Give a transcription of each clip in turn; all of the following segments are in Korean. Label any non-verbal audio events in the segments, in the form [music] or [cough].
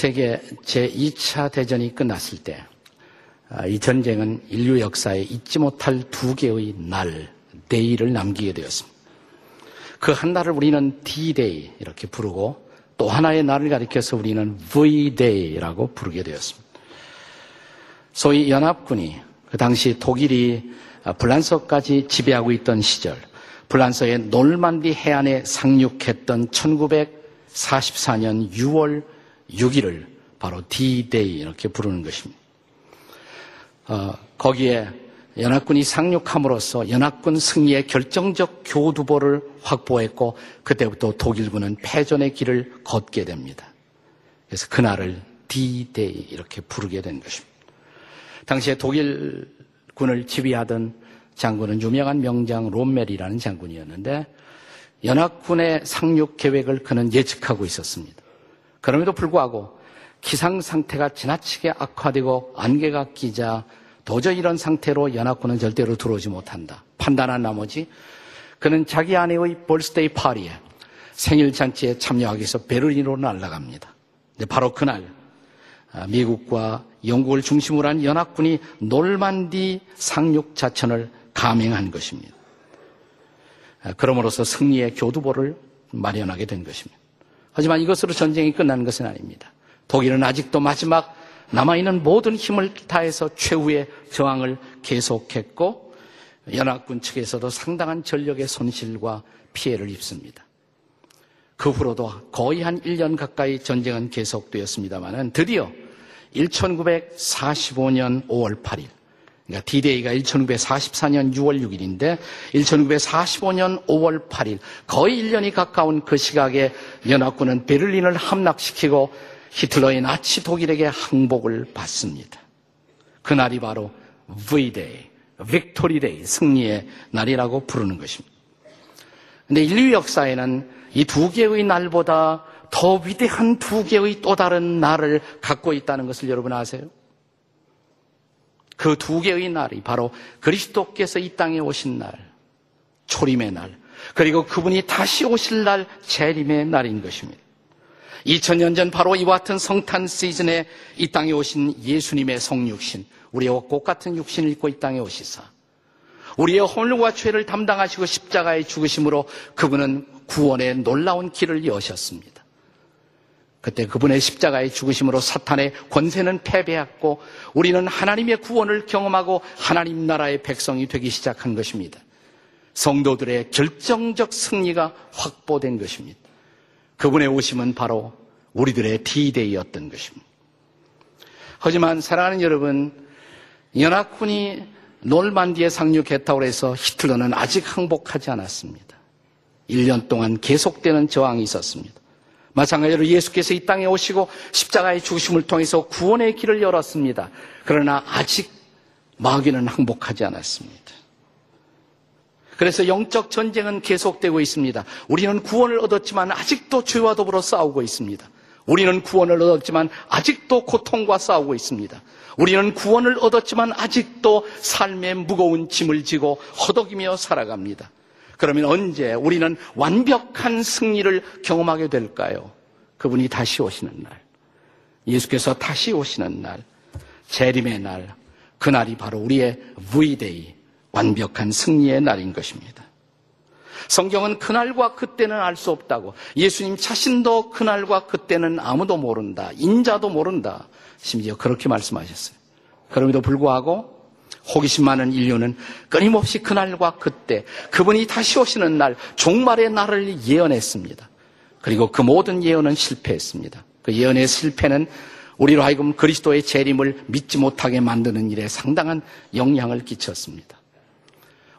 세계 제2차 대전이 끝났을 때, 아, 이 전쟁은 인류 역사에 잊지 못할 두 개의 날, 데이를 남기게 되었습니다. 그 한 날을 우리는 D-Day 이렇게 부르고 또 하나의 날을 가리켜서 우리는 V-Day라고 부르게 되었습니다. 소위 연합군이 그 당시 독일이 불란서까지 지배하고 있던 시절 불란서의 놀만디 해안에 상륙했던 1944년 6월 6일을 바로 D-Day 이렇게 부르는 것입니다. 어, 거기에 연합군이 상륙함으로써 연합군 승리의 결정적 교두보를 확보했고 그때부터 독일군은 패전의 길을 걷게 됩니다. 그래서 그날을 D-Day 이렇게 부르게 된 것입니다. 당시에 독일군을 지휘하던 장군은 유명한 명장 롬멜이라는 장군이었는데 연합군의 상륙 계획을 그는 예측하고 있었습니다. 그럼에도 불구하고 기상 상태가 지나치게 악화되고 안개가 끼자 도저히 이런 상태로 연합군은 절대로 들어오지 못한다. 판단한 나머지 그는 자기 아내의 birthday party에 생일 잔치에 참여하기 위해서 베를린으로 날아갑니다. 바로 그날 아, 미국과 영국을 중심으로 한 연합군이 노르망디 상륙 작전을 감행한 것입니다. 아, 그럼으로써 승리의 교두보를 마련하게 된 것입니다. 하지만 이것으로 전쟁이 끝난 것은 아닙니다. 독일은 아직도 마지막 남아있는 모든 힘을 다해서 최후의 저항을 계속했고 연합군 측에서도 상당한 전력의 손실과 피해를 입습니다. 그 후로도 거의 한 1년 가까이 전쟁은 계속되었습니다만 드디어 1945년 5월 8일 그러니까 D-Day가 1944년 6월 6일인데 1945년 5월 8일 거의 1년이 가까운 그 시각에 연합군은 베를린을 함락시키고 히틀러의 나치 독일에게 항복을 받습니다. 그날이 바로 V-Day, Victory Day, 승리의 날이라고 부르는 것입니다. 근데 인류 역사에는 이 두 개의 날보다 더 위대한 두 개의 또 다른 날을 갖고 있다는 것을 여러분 아세요? 그 두 개의 날이 바로 그리스도께서 이 땅에 오신 날, 초림의 날, 그리고 그분이 다시 오실 날, 재림의 날인 것입니다. 2000년 전 바로 이와 같은 성탄 시즌에 이 땅에 오신 예수님의 성육신, 우리와 꽃 같은 육신을 입고 이 땅에 오시사. 우리의 혼과 죄를 담당하시고 십자가의 죽으심으로 그분은 구원의 놀라운 길을 여셨습니다. 그때 그분의 십자가의 죽으심으로 사탄의 권세는 패배했고 우리는 하나님의 구원을 경험하고 하나님 나라의 백성이 되기 시작한 것입니다. 성도들의 결정적 승리가 확보된 것입니다. 그분의 오심은 바로 우리들의 D-Day였던 것입니다. 하지만 사랑하는 여러분, 연합군이 놀만디에 상륙했다고 해서 히틀러는 아직 항복하지 않았습니다. 1년 동안 계속되는 저항이 있었습니다. 마찬가지로 예수께서 이 땅에 오시고 십자가의 죽으심을 통해서 구원의 길을 열었습니다. 그러나 아직 마귀는 항복하지 않았습니다. 그래서 영적 전쟁은 계속되고 있습니다. 우리는 구원을 얻었지만 아직도 죄와 더불어 싸우고 있습니다. 우리는 구원을 얻었지만 아직도 고통과 싸우고 있습니다. 우리는 구원을 얻었지만 아직도 삶의 무거운 짐을 지고 허덕이며 살아갑니다. 그러면 언제 우리는 완벽한 승리를 경험하게 될까요? 그분이 다시 오시는 날. 예수께서 다시 오시는 날. 재림의 날. 그날이 바로 우리의 V-Day, 완벽한 승리의 날인 것입니다. 성경은 그날과 그때는 알 수 없다고 예수님 자신도 그날과 그때는 아무도 모른다. 인자도 모른다. 심지어 그렇게 말씀하셨어요. 그럼에도 불구하고 호기심 많은 인류는 끊임없이 그날과 그때 그분이 다시 오시는 날 종말의 날을 예언했습니다. 그리고 그 모든 예언은 실패했습니다. 그 예언의 실패는 우리로 하여금 그리스도의 재림을 믿지 못하게 만드는 일에 상당한 영향을 끼쳤습니다.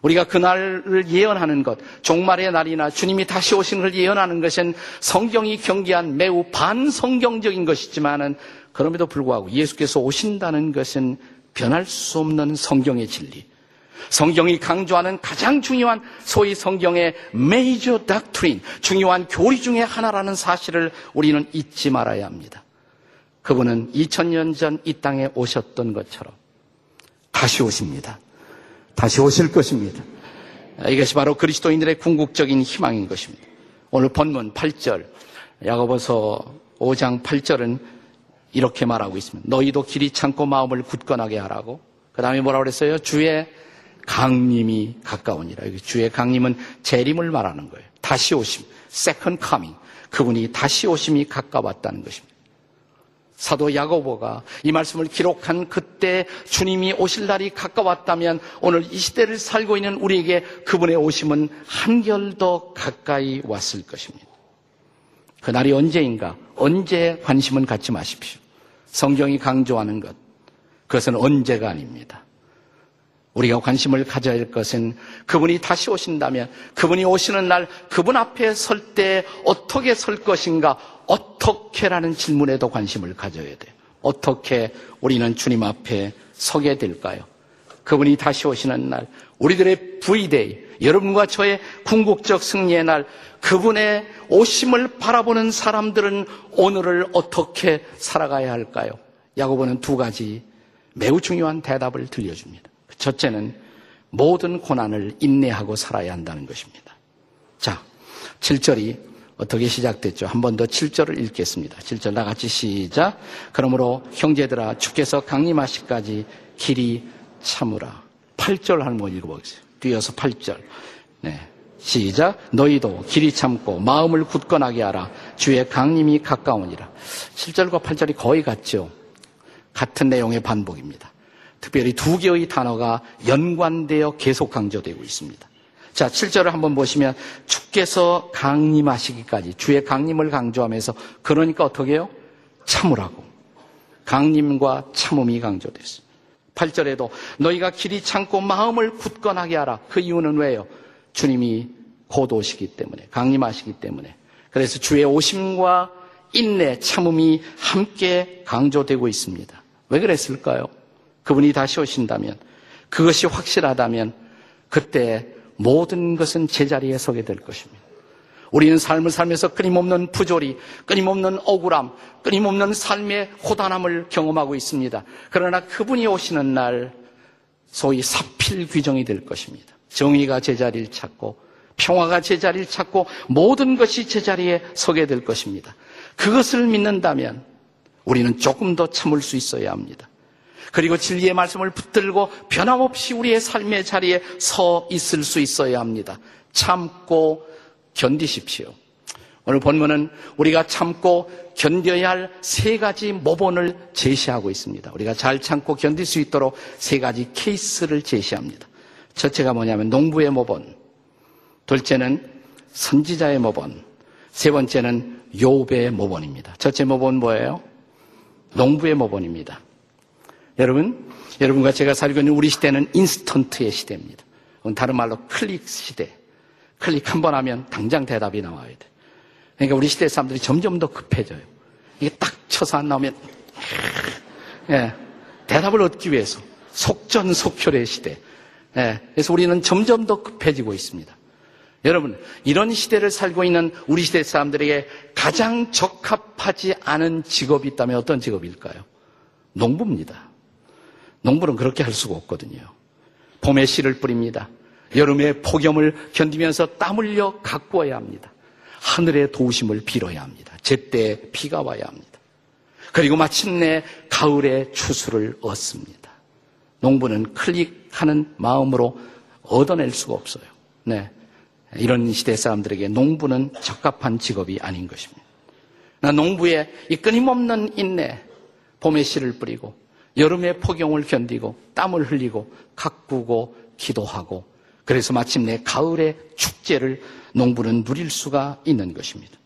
우리가 그날을 예언하는 것, 종말의 날이나 주님이 다시 오시는 걸 예언하는 것은 성경이 경계한 매우 반성경적인 것이지만은 그럼에도 불구하고 예수께서 오신다는 것은 변할 수 없는 성경의 진리. 성경이 강조하는 가장 중요한 소위 성경의 메이저 닥트린, 중요한 교리 중의 하나라는 사실을 우리는 잊지 말아야 합니다. 그분은 2000년 전 이 땅에 오셨던 것처럼 다시 오십니다. 다시 오실 것입니다. 이것이 바로 그리스도인들의 궁극적인 희망인 것입니다. 오늘 본문 8절, 야고보서 5장 8절은 이렇게 말하고 있습니다. 너희도 길이 참고 마음을 굳건하게 하라고. 그 다음에 뭐라고 그랬어요? 주의 강림이 가까우니라. 주의 강림은 재림을 말하는 거예요. 다시 오심. second coming. 그분이 다시 오심이 가까웠다는 것입니다. 사도 야고보가 이 말씀을 기록한 그때 주님이 오실 날이 가까웠다면 오늘 이 시대를 살고 있는 우리에게 그분의 오심은 한결 더 가까이 왔을 것입니다. 그날이 언제인가? 언제 관심은 갖지 마십시오. 성경이 강조하는 것. 그것은 언제가 아닙니다. 우리가 관심을 가져야 할 것은 그분이 다시 오신다면 그분이 오시는 날 그분 앞에 설 때 어떻게 설 것인가 어떻게라는 질문에도 관심을 가져야 돼요. 어떻게 우리는 주님 앞에 서게 될까요? 그분이 다시 오시는 날 우리들의 부이데이 여러분과 저의 궁극적 승리의 날 그분의 오심을 바라보는 사람들은 오늘을 어떻게 살아가야 할까요? 야고보는 두 가지 매우 중요한 대답을 들려줍니다. 첫째는 모든 고난을 인내하고 살아야 한다는 것입니다. 자, 7절이 어떻게 시작됐죠? 한 번 더 7절을 읽겠습니다. 7절 다 같이 시작. 그러므로 형제들아 주께서 강림하시까지 길이 참으라. 8절 한번 읽어보겠습니다. 뛰어서 8절. 네. 시작. 너희도 길이 참고 마음을 굳건하게 하라. 주의 강림이 가까우니라. 7절과 8절이 거의 같죠. 같은 내용의 반복입니다. 특별히 두 개의 단어가 연관되어 계속 강조되고 있습니다. 자, 7절을 한번 보시면 주께서 강림하시기까지 주의 강림을 강조하면서 그러니까 어떻게 해요? 참으라고. 강림과 참음이 강조됐어요. 8절에도 너희가 길이 참고 마음을 굳건하게 하라. 그 이유는 왜요? 주님이 곧 오시기 때문에, 강림하시기 때문에. 그래서 주의 오심과 인내, 참음이 함께 강조되고 있습니다. 왜 그랬을까요? 그분이 다시 오신다면, 그것이 확실하다면, 그때 모든 것은 제자리에 서게 될 것입니다. 우리는 삶을 살면서 끊임없는 부조리, 끊임없는 억울함, 끊임없는 삶의 고단함을 경험하고 있습니다. 그러나 그분이 오시는 날 소위 사필 규정이 될 것입니다. 정의가 제자리를 찾고 평화가 제자리를 찾고 모든 것이 제자리에 서게 될 것입니다. 그것을 믿는다면 우리는 조금 더 참을 수 있어야 합니다. 그리고 진리의 말씀을 붙들고 변함없이 우리의 삶의 자리에 서 있을 수 있어야 합니다. 참고 견디십시오. 오늘 본문은 우리가 참고 견뎌야 할 세 가지 모본을 제시하고 있습니다. 우리가 잘 참고 견딜 수 있도록 세 가지 케이스를 제시합니다. 첫째가 뭐냐면 농부의 모본, 둘째는 선지자의 모본, 세 번째는 요배의 모본입니다. 첫째 모본 뭐예요? 농부의 모본입니다. 여러분, 여러분과 제가 살고 있는 우리 시대는 인스턴트의 시대입니다. 다른 말로 클릭 시대. 클릭 한 번 하면 당장 대답이 나와야 돼. 그러니까 우리 시대 사람들이 점점 더 급해져요. 이게 딱 쳐서 안 나오면, 예, 대답을 얻기 위해서 속전속결의 시대. 예, 그래서 우리는 점점 더 급해지고 있습니다. 여러분, 이런 시대를 살고 있는 우리 시대 사람들에게 가장 적합하지 않은 직업이 있다면 어떤 직업일까요? 농부입니다. 농부는 그렇게 할 수가 없거든요. 봄에 씨를 뿌립니다. 여름에 폭염을 견디면서 땀 흘려 가꾸어야 합니다. 하늘의 도우심을 빌어야 합니다. 제때 비가 와야 합니다. 그리고 마침내 가을에 추수를 얻습니다. 농부는 클릭하는 마음으로 얻어낼 수가 없어요. 네. 이런 시대 사람들에게 농부는 적합한 직업이 아닌 것입니다. 농부의 이 끊임없는 인내, 봄에 씨를 뿌리고 여름의 폭염을 견디고 땀을 흘리고 가꾸고 기도하고 그래서 마침내 가을의 축제를 농부는 누릴 수가 있는 것입니다.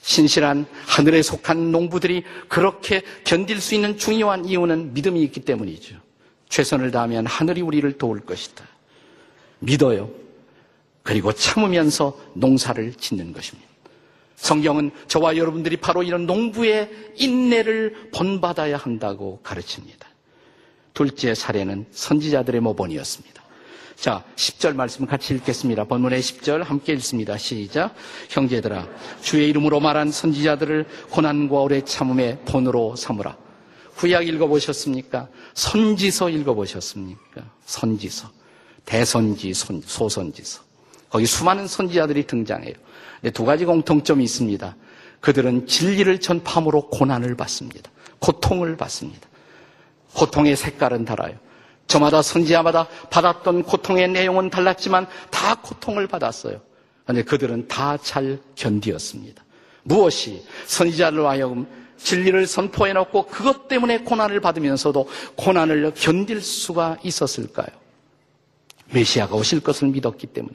신실한 하늘에 속한 농부들이 그렇게 견딜 수 있는 중요한 이유는 믿음이 있기 때문이죠. 최선을 다하면 하늘이 우리를 도울 것이다. 믿어요. 그리고 참으면서 농사를 짓는 것입니다. 성경은 저와 여러분들이 바로 이런 농부의 인내를 본받아야 한다고 가르칩니다. 둘째 사례는 선지자들의 모본이었습니다. 자, 10절 말씀 같이 읽겠습니다. 본문의 10절 함께 읽습니다. 시작. 형제들아, 주의 이름으로 말한 선지자들을 고난과 오래 참음의 본으로 삼으라. 구약 읽어보셨습니까? 선지서 읽어보셨습니까? 선지서. 대선지, 소선지서. 거기 수많은 선지자들이 등장해요. 두 가지 공통점이 있습니다. 그들은 진리를 전파함으로 고난을 받습니다. 고통을 받습니다. 고통의 색깔은 달라요. 저마다 선지자마다 받았던 고통의 내용은 달랐지만 다 고통을 받았어요. 그런데 그들은 다 잘 견디었습니다. 무엇이 선지자를 하여금 진리를 선포해 놓고 그것 때문에 고난을 받으면서도 고난을 견딜 수가 있었을까요? 메시아가 오실 것을 믿었기 때문에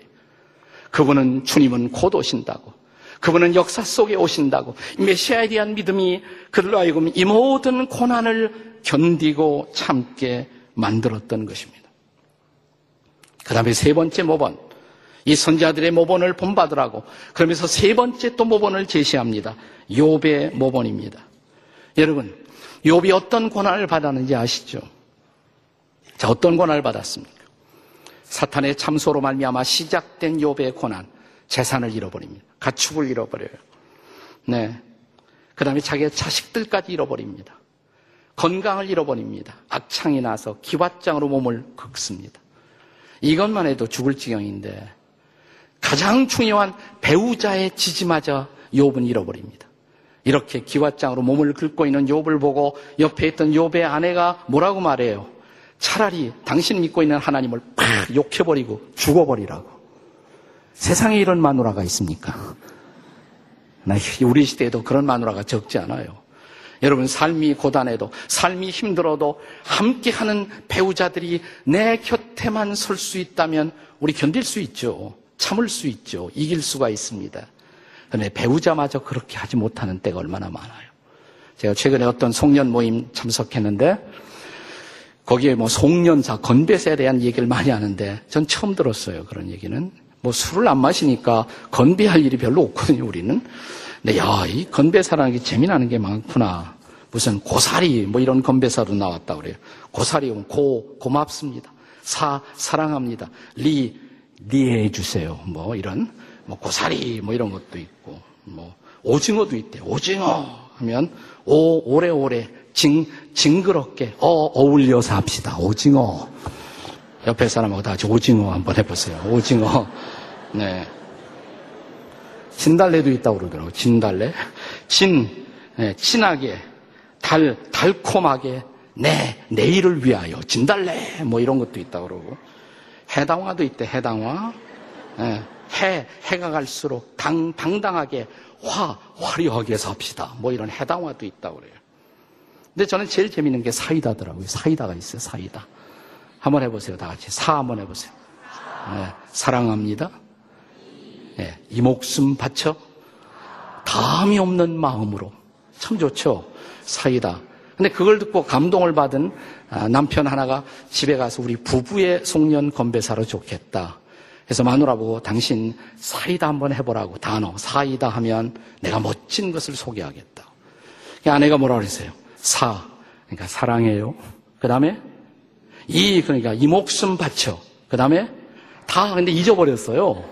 그분은 주님은 곧 오신다고 그분은 역사 속에 오신다고 메시아에 대한 믿음이 그들로 하여금 이 모든 고난을 견디고 참게 만들었던 것입니다. 그 다음에 세 번째 모본 이 선자들의 모본을 본받으라고 그러면서 세 번째 또 모본을 제시합니다. 욥의 모본입니다. 여러분, 욥이 어떤 고난을 받았는지 아시죠? 자, 어떤 고난을 받았습니까? 사탄의 참소로 말미암아 시작된 욥의 고난, 재산을 잃어버립니다. 가축을 잃어버려요. 네. 그 다음에 자기의 자식들까지 잃어버립니다. 건강을 잃어버립니다. 악창이 나서 기왓장으로 몸을 긁습니다. 이것만 해도 죽을 지경인데 가장 중요한 배우자의 지지마저 욥은 잃어버립니다. 이렇게 기왓장으로 몸을 긁고 있는 욥을 보고 옆에 있던 욥의 아내가 뭐라고 말해요? 차라리 당신 믿고 있는 하나님을 팍 욕해버리고 죽어버리라고. 세상에 이런 마누라가 있습니까? 우리 시대에도 그런 마누라가 적지 않아요. 여러분, 삶이 고단해도, 삶이 힘들어도 함께하는 배우자들이 내 곁에만 설 수 있다면 우리 견딜 수 있죠. 참을 수 있죠. 이길 수가 있습니다. 그런데 배우자마저 그렇게 하지 못하는 때가 얼마나 많아요. 제가 최근에 어떤 송년 모임 참석했는데 거기에 뭐 송년사, 건배사에 대한 얘기를 많이 하는데 전 처음 들었어요. 그런 얘기는. 뭐 술을 안 마시니까 건배할 일이 별로 없거든요, 우리는. 근데 야, 이 건배사라는 게 재미나는 게 많구나. 무슨 고사리 뭐 이런 건배사도 나왔다 그래요. 고사리 고 고맙습니다. 사 사랑합니다. 리 리해 주세요. 뭐 이런 뭐 고사리 뭐 이런 것도 있고 뭐 오징어도 있대. 오징어 하면 오 오래오래 징 징그럽게 어 어울려서 합시다. 오징어. 옆에 사람하고 다 같이 오징어 한번 해보세요. 오징어. 네. 진달래도 있다고 그러더라고요. 진달래. 진, 네, 진하게, 달, 달콤하게, 내, 내일을 위하여. 진달래. 뭐 이런 것도 있다고 그러고. 해당화도 있대, 해당화. 네, 해, 해가 갈수록 당, 당당하게, 화, 화려하게 삽시다. 뭐 이런 해당화도 있다고 그래요. 근데 저는 제일 재밌는 게 사이다더라고요. 사이다가 있어요, 사이다. 한번 해보세요, 다 같이. 사 한번 해보세요. 네, 사랑합니다. 네, 이 목숨 바쳐 다음이 없는 마음으로 참 좋죠. 사이다. 근데 그걸 듣고 감동을 받은 아, 남편 하나가 집에 가서 우리 부부의 송년 건배사로 좋겠다. 그래서 마누라 보고 당신 사이다 한번 해보라고 단어 사이다 하면 내가 멋진 것을 소개하겠다. 아내가 뭐라 그랬어요? 사 그러니까 사랑해요. 그 다음에 이 그러니까 이 목숨 바쳐. 그 다음에 다 근데 잊어버렸어요.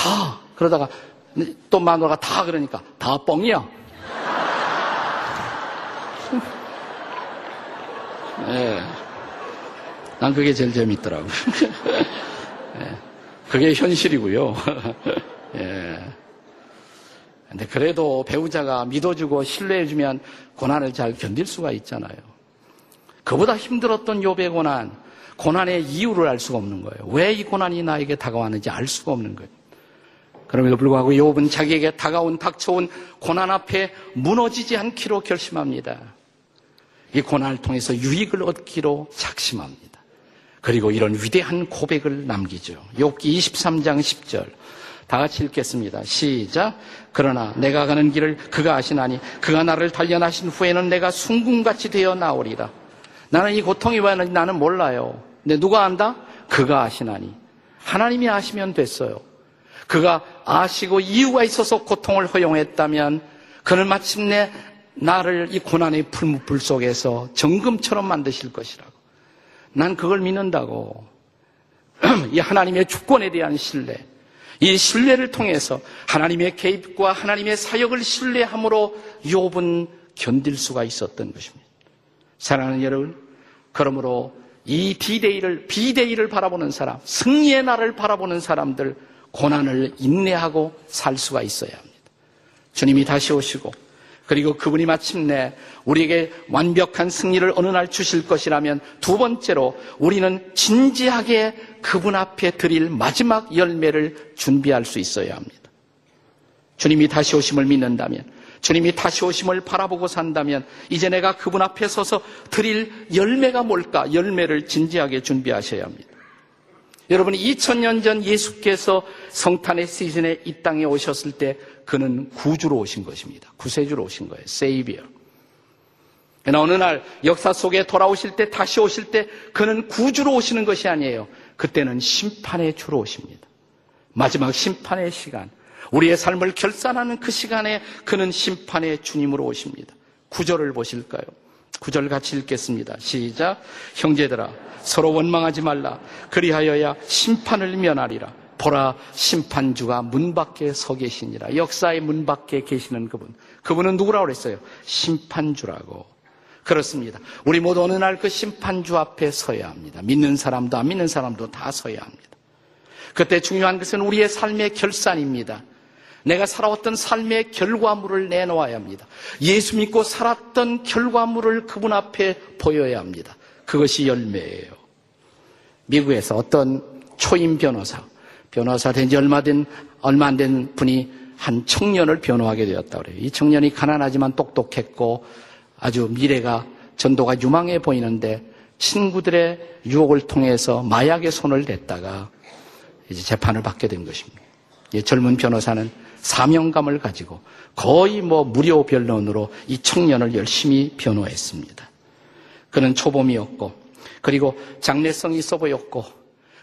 다 그러다가 또 마누라가 다 그러니까 다 뻥이야. 네. 난 그게 제일 재밌더라고. 네. 그게 현실이고요. 예. 근데 그래도 배우자가 믿어주고 신뢰해주면 고난을 잘 견딜 수가 있잖아요. 그보다 힘들었던 요배 고난, 고난의 이유를 알 수가 없는 거예요. 왜 이 고난이 나에게 다가왔는지 알 수가 없는 거예요. 그럼에도 불구하고 욥은 자기에게 다가온 닥쳐온 고난 앞에 무너지지 않기로 결심합니다. 이 고난을 통해서 유익을 얻기로 작심합니다. 그리고 이런 위대한 고백을 남기죠. 욥기 23장 10절. 다 같이 읽겠습니다. 시작. 그러나 내가 가는 길을 그가 아시나니 그가 나를 단련하신 후에는 내가 순금같이 되어 나오리라. 나는 이 고통이 왜 나는 몰라요. 근데 누가 안다? 그가 아시나니. 하나님이 아시면 됐어요. 그가 아시고 이유가 있어서 고통을 허용했다면 그는 마침내 나를 이 고난의 풀무불 속에서 정금처럼 만드실 것이라고. 난 그걸 믿는다고. [clears throat] 이 하나님의 주권에 대한 신뢰. 이 신뢰를 통해서 하나님의 개입과 하나님의 사역을 신뢰함으로 욥은 견딜 수가 있었던 것입니다. 사랑하는 여러분, 그러므로 이 디데이를, 비데이를 바라보는 사람, 승리의 날을 바라보는 사람들, 고난을 인내하고 살 수가 있어야 합니다. 주님이 다시 오시고 그리고 그분이 마침내 우리에게 완벽한 승리를 어느 날 주실 것이라면 두 번째로 우리는 진지하게 그분 앞에 드릴 마지막 열매를 준비할 수 있어야 합니다. 주님이 다시 오심을 믿는다면, 주님이 다시 오심을 바라보고 산다면, 이제 내가 그분 앞에 서서 드릴 열매가 뭘까? 열매를 진지하게 준비하셔야 합니다. 여러분, 2000년 전 예수께서 성탄의 시즌에 이 땅에 오셨을 때 그는 구주로 오신 것입니다. 구세주로 오신 거예요. 세이비어. 그러나 어느 날 역사 속에 돌아오실 때 다시 오실 때 그는 구주로 오시는 것이 아니에요. 그때는 심판의 주로 오십니다. 마지막 심판의 시간. 우리의 삶을 결산하는 그 시간에 그는 심판의 주님으로 오십니다. 구절을 보실까요? 구절 같이 읽겠습니다. 시작. 형제들아, 서로 원망하지 말라. 그리하여야 심판을 면하리라. 보라 심판주가 문 밖에 서 계시니라. 역사의 문 밖에 계시는 그분. 그분은 누구라고 그랬어요? 심판주라고. 그렇습니다. 우리 모두 어느 날 그 심판주 앞에 서야 합니다. 믿는 사람도 안 믿는 사람도 다 서야 합니다. 그때 중요한 것은 우리의 삶의 결산입니다. 내가 살아왔던 삶의 결과물을 내놓아야 합니다. 예수 믿고 살았던 결과물을 그분 앞에 보여야 합니다. 그것이 열매예요. 미국에서 어떤 초임 변호사, 변호사 된 지 얼마 된, 얼마 안 된 분이 한 청년을 변호하게 되었다 그래요. 이 청년이 가난하지만 똑똑했고 아주 미래가 전도가 유망해 보이는데 친구들의 유혹을 통해서 마약에 손을 댔다가 이제 재판을 받게 된 것입니다. 젊은 변호사는 사명감을 가지고 거의 뭐 무료 변론으로 이 청년을 열심히 변호했습니다. 그는 초범이었고 그리고 장래성이 있어 보였고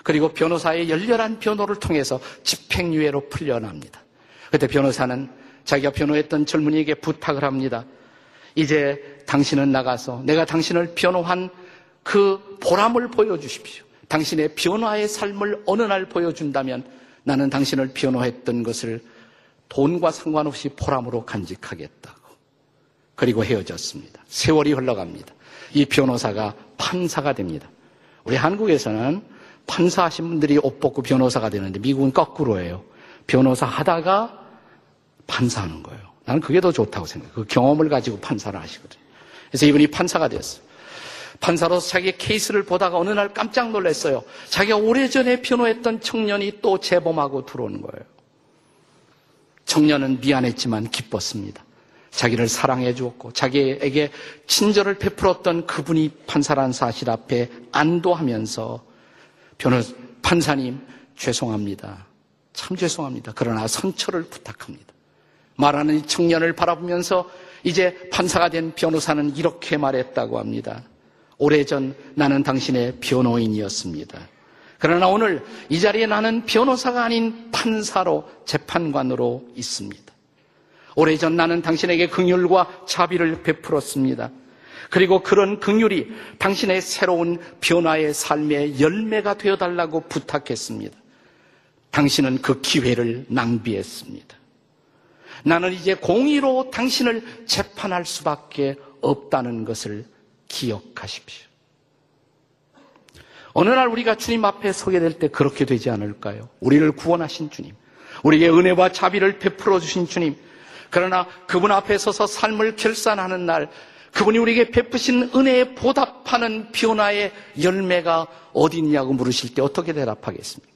그리고 변호사의 열렬한 변호를 통해서 집행유예로 풀려납니다. 그때 변호사는 자기가 변호했던 젊은이에게 부탁을 합니다. 이제 당신은 나가서 내가 당신을 변호한 그 보람을 보여주십시오. 당신의 변화의 삶을 어느 날 보여준다면 나는 당신을 변호했던 것을 돈과 상관없이 보람으로 간직하겠다고. 그리고 헤어졌습니다. 세월이 흘러갑니다. 이 변호사가 판사가 됩니다. 우리 한국에서는 판사하신 분들이 옷 벗고 변호사가 되는데 미국은 거꾸로예요. 변호사 하다가 판사하는 거예요. 나는 그게 더 좋다고 생각해요. 그 경험을 가지고 판사를 하시거든요. 그래서 이분이 판사가 되었어요. 판사로서 자기의 케이스를 보다가 어느 날 깜짝 놀랐어요. 자기가 오래전에 변호했던 청년이 또 재범하고 들어오는 거예요. 청년은 미안했지만 기뻤습니다. 자기를 사랑해 주었고 자기에게 친절을 베풀었던 그분이 판사란 사실 앞에 안도하면서 변호 판사님 죄송합니다. 참 죄송합니다. 그러나 선처를 부탁합니다. 말하는 청년을 바라보면서 이제 판사가 된 변호사는 이렇게 말했다고 합니다. 오래전 나는 당신의 변호인이었습니다. 그러나 오늘 이 자리에 나는 변호사가 아닌 판사로 재판관으로 있습니다. 오래전 나는 당신에게 긍휼과 자비를 베풀었습니다. 그리고 그런 긍휼이 당신의 새로운 변화의 삶의 열매가 되어 달라고 부탁했습니다. 당신은 그 기회를 낭비했습니다. 나는 이제 공의로 당신을 재판할 수밖에 없다는 것을 기억하십시오. 어느 날 우리가 주님 앞에 서게 될 때 그렇게 되지 않을까요? 우리를 구원하신 주님, 우리에게 은혜와 자비를 베풀어 주신 주님, 그러나 그분 앞에 서서 삶을 결산하는 날, 그분이 우리에게 베푸신 은혜에 보답하는 변화의 열매가 어디 있냐고 물으실 때 어떻게 대답하겠습니까?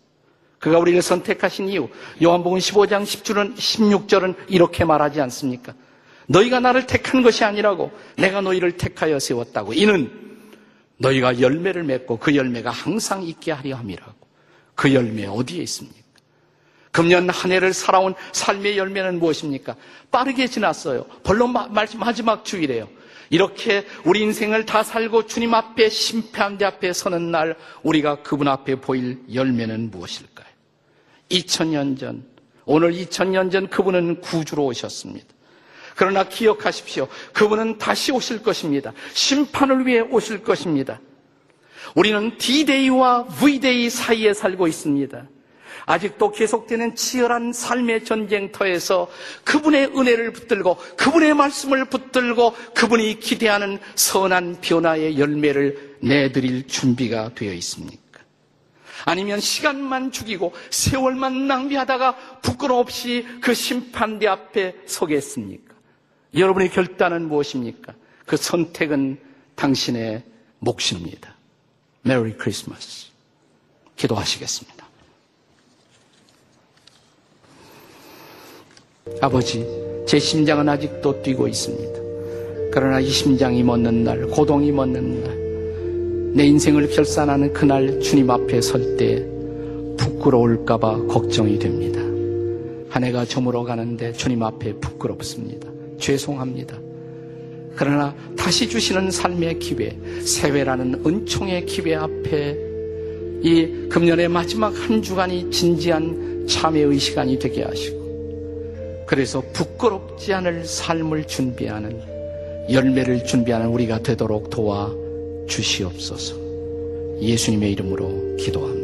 그가 우리를 선택하신 이유, 요한복음 15장 10절은, 16절은 이렇게 말하지 않습니까? 너희가 나를 택한 것이 아니라고 내가 너희를 택하여 세웠다고. 이는 너희가 열매를 맺고 그 열매가 항상 있게 하려 함이라고. 그 열매 어디에 있습니까? 금년 한 해를 살아온 삶의 열매는 무엇입니까? 빠르게 지났어요. 벌론 마지막 주일에요. 이렇게 우리 인생을 다 살고 주님 앞에 심판대 앞에 서는 날 우리가 그분 앞에 보일 열매는 무엇일까요? 2000년 전, 오늘 2000년 전 그분은 구주로 오셨습니다. 그러나 기억하십시오. 그분은 다시 오실 것입니다. 심판을 위해 오실 것입니다. 우리는 D-Day와 V-Day 사이에 살고 있습니다. 아직도 계속되는 치열한 삶의 전쟁터에서 그분의 은혜를 붙들고 그분의 말씀을 붙들고 그분이 기대하는 선한 변화의 열매를 내드릴 준비가 되어 있습니까? 아니면 시간만 죽이고 세월만 낭비하다가 부끄럼 없이 그 심판대 앞에 서겠습니까? 여러분의 결단은 무엇입니까? 그 선택은 당신의 몫입니다. 메리 크리스마스. 기도하시겠습니다. 아버지, 제 심장은 아직도 뛰고 있습니다. 그러나 이 심장이 멎는 날, 고동이 멎는 날, 내 인생을 결산하는 그날 주님 앞에 설 때 부끄러울까봐 걱정이 됩니다. 한 해가 저물어 가는데 주님 앞에 부끄럽습니다. 죄송합니다. 그러나 다시 주시는 삶의 기회, 세회라는 은총의 기회 앞에 이 금년의 마지막 한 주간이 진지한 참회의 시간이 되게 하시고 그래서 부끄럽지 않을 삶을 준비하는 열매를 준비하는 우리가 되도록 도와 주시옵소서. 예수님의 이름으로 기도합니다.